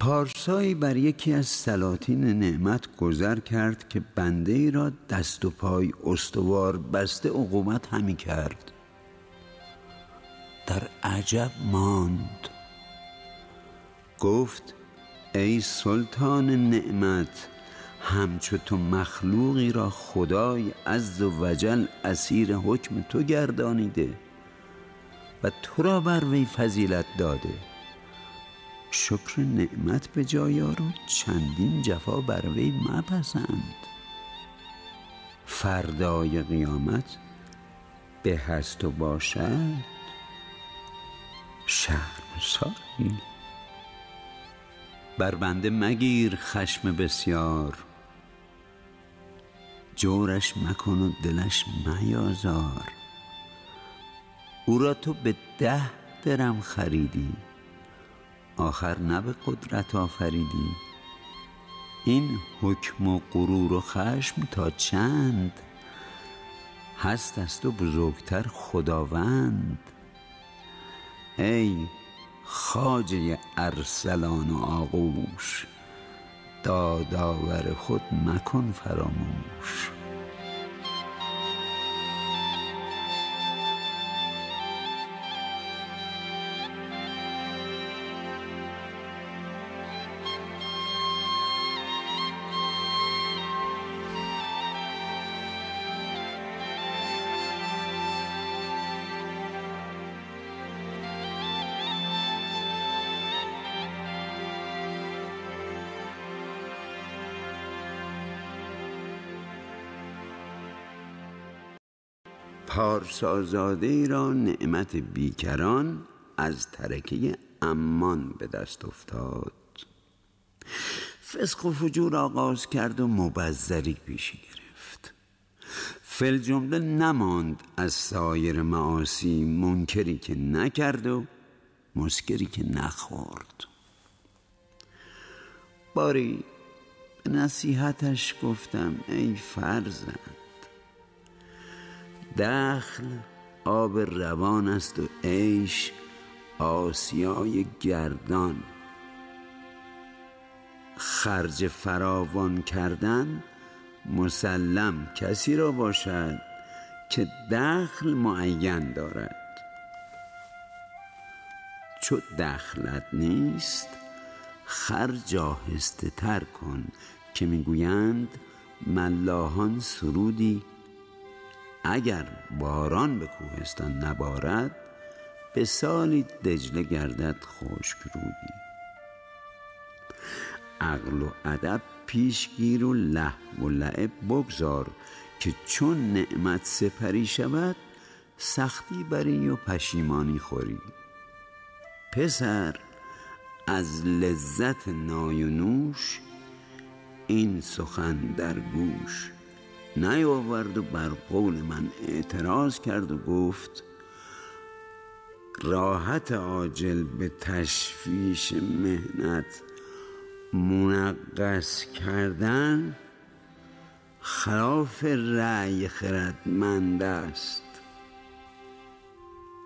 پارسایی بر یکی از سلاطین نعمت گذر کرد که بنده ای را دست و پای استوار بسته عقوبت همی کرد. در عجب ماند. گفت ای سلطان نعمت همچو تو مخلوقی را خدای عز و وجل اسیر حکم تو گردانیده و تو را بر وی فضیلت داده. شکر نعمت به جای و چندین جفا بر وی مپسند. فردای قیامت به هست و باشد شرمساری بر بنده مگیر خشم بسیار. جورش مکن و دلش میازار. او را تو به ده درم خریدی. آخر نه به قدرت آفریدی. این حکم و غرور و خشم تا چند؟ هست است و بزرگتر خداوند. ای خواجه ارسلان و آغوش دادآور خود مکن فراموش. پارسازاده را نعمت بیکران از ترکه امان به دست افتاد. فسق و فجور آغاز کرد و مبذری پیشی گرفت. فل جمله نماند از سایر معاصی منکری که نکرد و مسکری که نخورد. باری نصیحتش گفتم ای فرزند دخل آب روان است و عیش آسیای گردان. خرج فراوان کردن مسلم کسی را باشد که دخل معین دارد. چو دخلت نیست خرج آهسته تر کن که می‌گویند ملاحان سرودی اگر باران به کوهستان نبارد به سالی دجله گردد خشک رودی عقل و ادب پیشگیر و لهو و لعب بگذار که چون نعمت سپری شود سختی بری و پشیمانی خوری. پسر از لذت نای و نوش این سخن در گوش. نیاورد و بر قول من اعتراض کرد و گفت راحت عاجل به تشویش مهنت منقص کردن خلاف رأی خردمند است.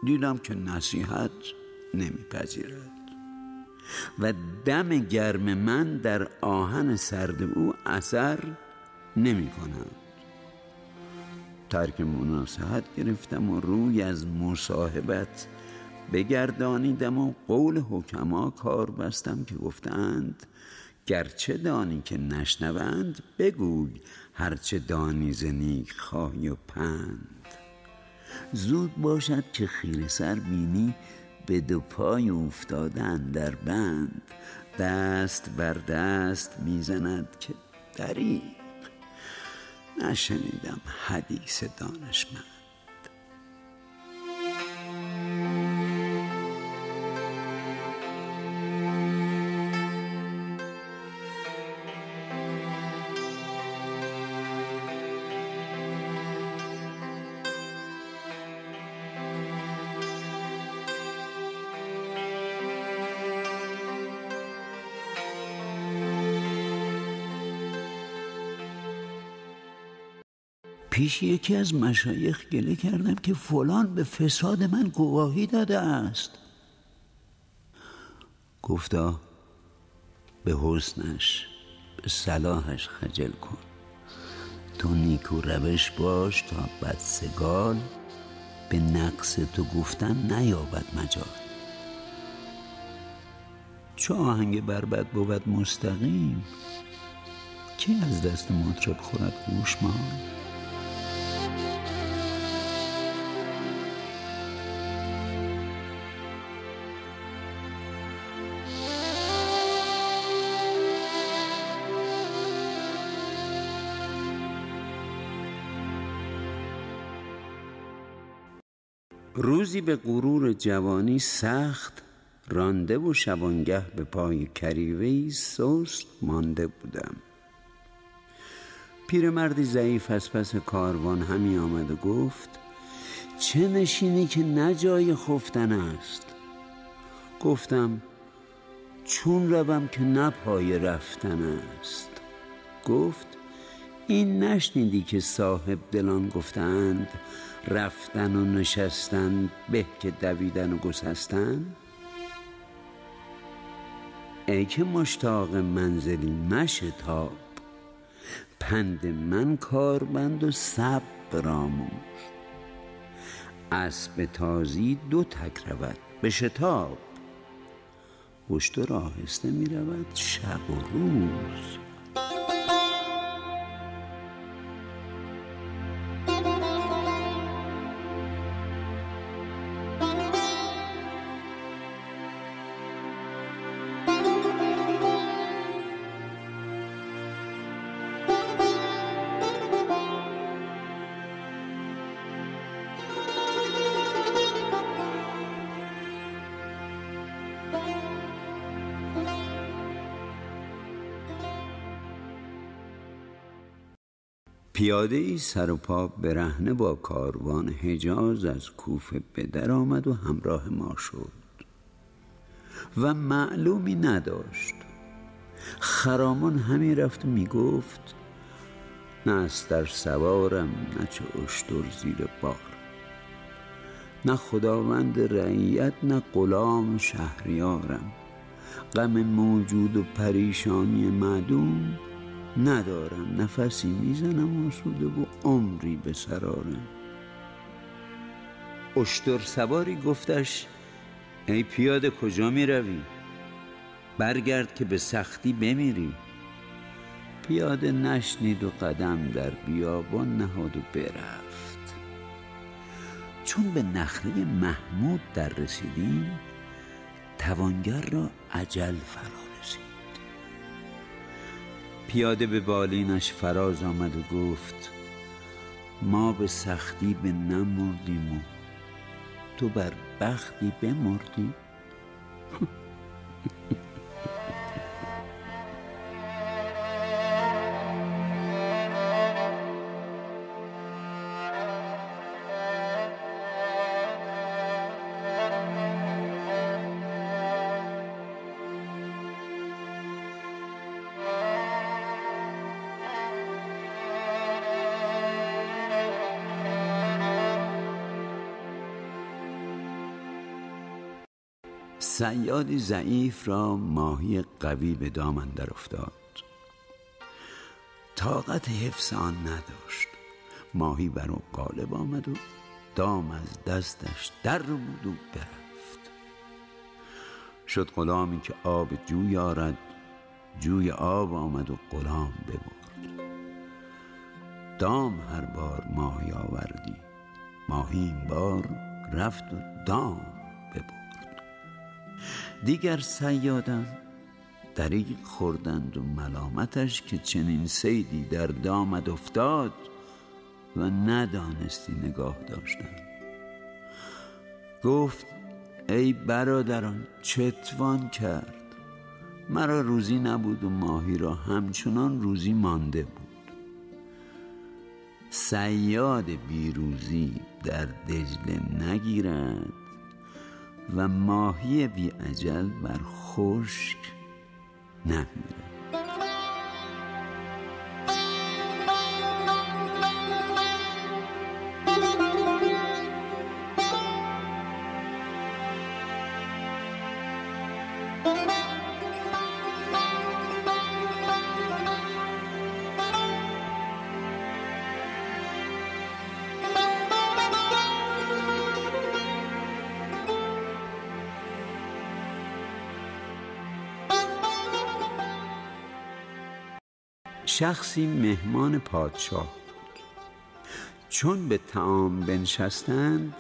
دیدم که نصیحت نمیپذیرد و دم گرم من در آهن سرد او اثر نمی کند ترک مناسحت گرفتم و روی از مصاحبت بگردانیدم و قول حکما کار بستم که گفتند گرچه دانی که نشنوند بگوی هرچه دانی ز نیک خواهی و پند. زود باشد که خیره سر بینی به دو پای افتادن در بند. دست بر دست می‌زند که دریغ نشنیدم حدیث دانشمند. پیش یکی از مشایخ گله کردم که فلان به فساد من گواهی داده است. گفتا به حسنش به صلاحش خجل کن. تو نیکو روش باش تا بدسگال به نقص تو گفتن نیابد مجال. چو آهنگ بربد بود مستقیم کی از دست مطرب خورد گوشمال روزی به غرور جوانی سخت رانده و شبانگه به پای کریوهی سست مانده بودم. پیرمردی ضعیف از پس کاروان همی آمد و گفت چه نشینی که نه جای خفتن است. گفتم چون روم که نه پای رفتن است. گفت این نشنیدی که صاحب دلان گفتند رفتن و نشستن به که دویدن و گسستن؟ ای که مشتاق منزلی مشتاب پند من کاربند و صبر آموز. اسب تازی دو تک رود به شتاب. اشتر آهسته می رود شب و روز. پیاده ای سر و پا برهنه با کاروان حجاز از کوفه به در آمد و همراه ما شد. و معلومی نداشت. خرامان همی رفت و می گفت نه استر سوارم نه چه اشتر زیر بار. نه خداوند رعیت نه غلام شهریارم. غم موجود و پریشانی معدوم ندارم نفسی می‌زنم آسوده و عمری به سرارم اشتر سواری گفتش ای پیاده کجا می روی؟ برگرد که به سختی بمیری. پیاده نشنید و قدم در بیابان نهاد و برفت. چون به نخله محمود در رسیدیم توانگر را عجل فرا پیاده به بالینش فراز آمد و گفت ما به سختی به نمردیم و تو بر بختی بمردی. سیادی ضعیف را ماهی قوی به دام اندر افتاد. طاقت حفظ آن نداشت. ماهی بر او غالب آمد و دام از دستش در بود و برفت. شد غلامی که آب جوی آرد جوی آب آمد و غلام ببرد. دام هر بار ماهی آوردی ماهی این بار رفت و دام ببرد. دیگر سیادان دریق خوردند و ملامتش که چنین سیدی در دامد افتاد و ندانستی نگاه داشتن گفت ای برادران چتوان کرد. مرا روزی نبود و ماهی را همچنان روزی مانده بود. سیاد بیروزی در دجله نگیرد. و ماهی بی عجل بر خشک نمیره شخصی مهمان پادشاه بود. چون به تعام بنشستند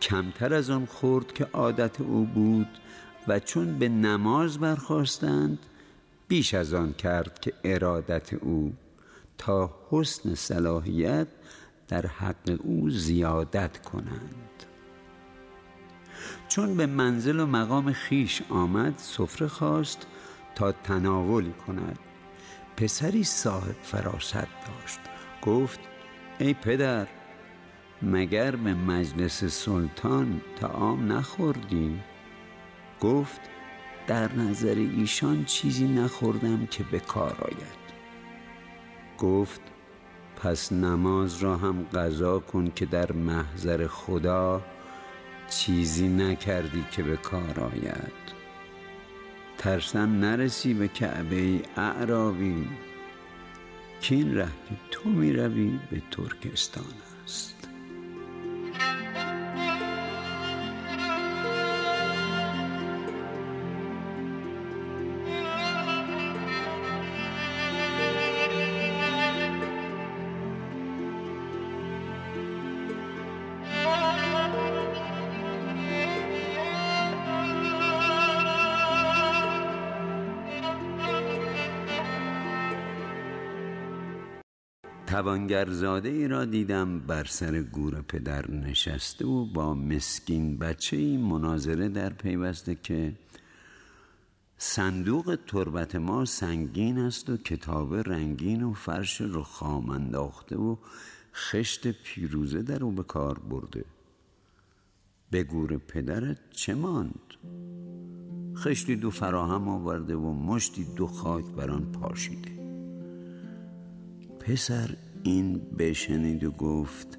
کمتر از آن خورد که عادت او بود و چون به نماز برخواستند بیش از آن کرد که ارادت او تا حسن صلاحیت در حق او زیادت کنند. چون به منزل و مقام خیش آمد سفره خواست تا تناولی کند. پسری صاحب فراست داشت. گفت ای پدر مگر به مجلس سلطان تعام نخوردی؟ گفت در نظر ایشان چیزی نخوردم که به کار آید. گفت پس نماز را هم قضا کن که در محضر خدا چیزی نکردی که به کار آید. ترسم نرسی به کعبه اعرابی ره که تو می روی به ترکستان. توانگرزاده ای را دیدم بر سر گور پدر نشسته و با مسکین بچه ای مناظره در پیوسته که صندوق تربت ما سنگین است و کتاب رنگین و فرش رخام انداخته و خشت پیروزه در او به کار برده به گور پدرت چه ماند؟ خشتی دو فراهم آورده و مشتی دو خاک بر آن پاشیده پسر این بشنید و گفت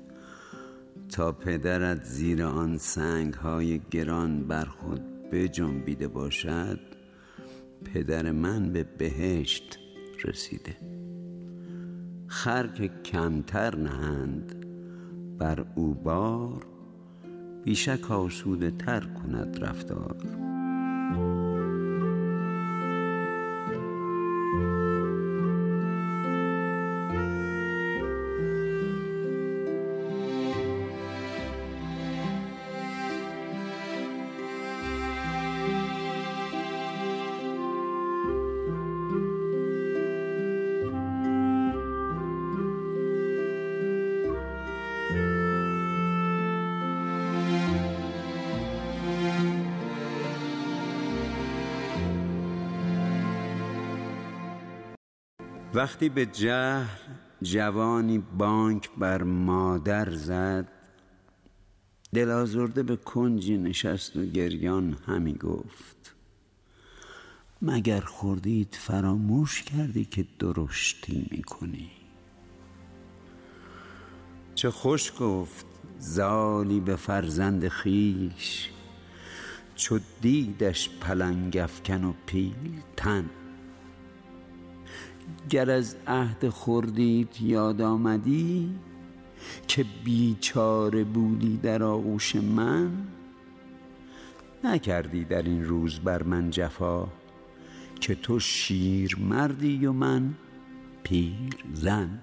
تا پدرت زیر آن سنگ های گران بر خود بجنبیده باشد پدر من به بهشت رسیده. خر که کمتر نهند بر او بار بیشک آسوده تر کند رفتار. وقتی به جهل جوانی بانک بر مادر زد دل آزرده به کنجی نشست و گریان همی گفت مگر خوردید فراموش کردی که درشتی می‌کنی چه خوش گفت زالی به فرزند خیش چو دیدش پلنگ افکن و پیل تن. گر از عهد خوردید یاد آمدی که بیچاره بودی در آغوش من؟ نکردی در این روز بر من جفا که تو شیر مردی و من پیر زن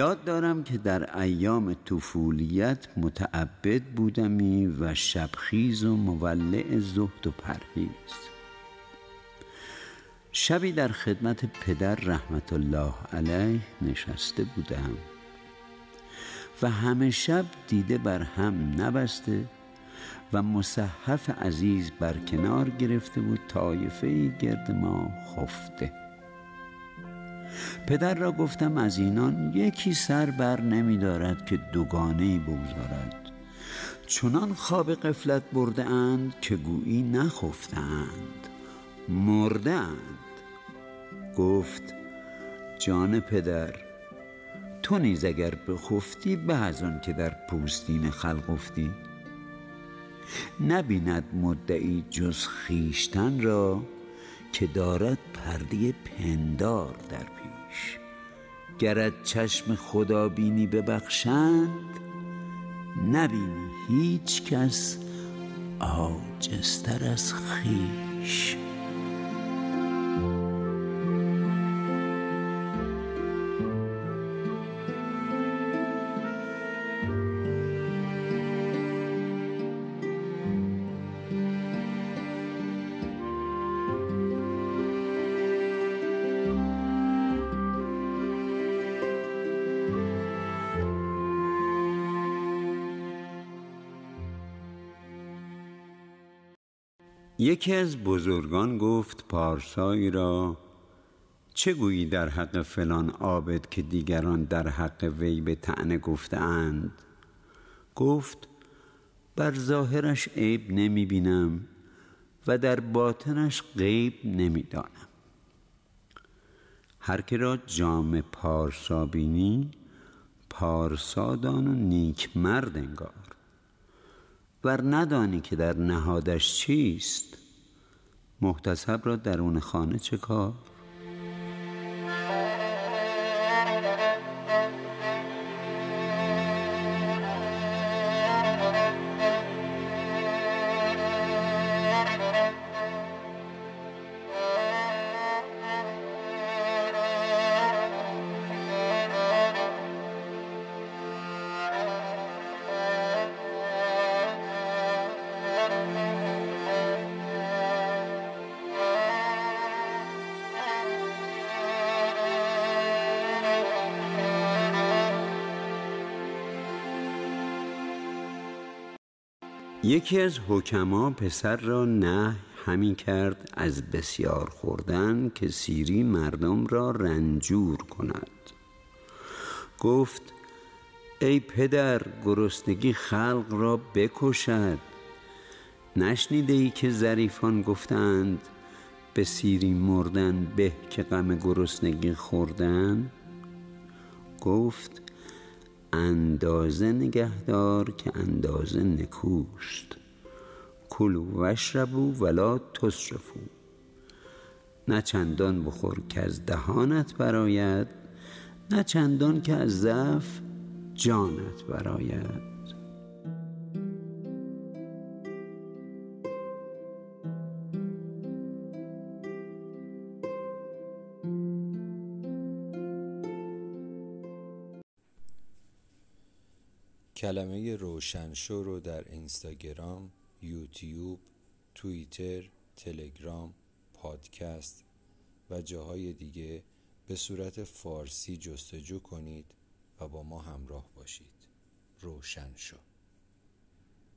یاد دارم که در ایام طفولیت متعبد بودمی و شبخیز و مولع زهد و پرهیز. شبی در خدمت پدر رحمت الله علیه نشسته بودم و همه شب دیده بر هم نبسته و مصحف عزیز بر کنار گرفته بود طایفه گرد ما خفته. پدر را گفتم از اینان یکی سر بر نمی دارد که دوگانه بگذارد. چنان خواب قفلت برده اند که گویی نخفتند مرده اند. گفت جان پدر تو نیز اگر بخفتی به از آن که در پوستین خلق افتی. نبیند مدعی جز خیشتن را که دارد پرده پندار در پیش. گرد چشم خدا بینی ببخشند نبینی هیچ کس عاجزتر از خیش. یکی از بزرگان گفت پارسایی را چه گویی در حق فلان عابد که دیگران در حق وی به تعنه گفتند گفت بر ظاهرش عیب نمی بینم و در باطنش غیب نمی دانم هر که را جام پارسا بینی پارسادان و نیک مرد انگار. ور ندانی که در نهادش چیست؟ محتسب را درون خانه چه کار یکی از حکما پسر را نه همی کرد از بسیار خوردن که سیری مردم را رنجور کند. گفت ای پدر گرسنگی خلق را بکشد. نشنیده ای که ظریفان گفتند به سیری مردن به که غم گرسنگی خوردن؟ گفت اندازه نگهدار که اندازه نکوست کلو وشربو ولا تسرفو. نه چندان بخور که از دهانت براید نه چندان که از ضعف جانت براید. روشنشو رو در اینستاگرام، یوتیوب، توییتر، تلگرام، پادکست و جاهای دیگه به صورت فارسی جستجو کنید و با ما همراه باشید. روشن شو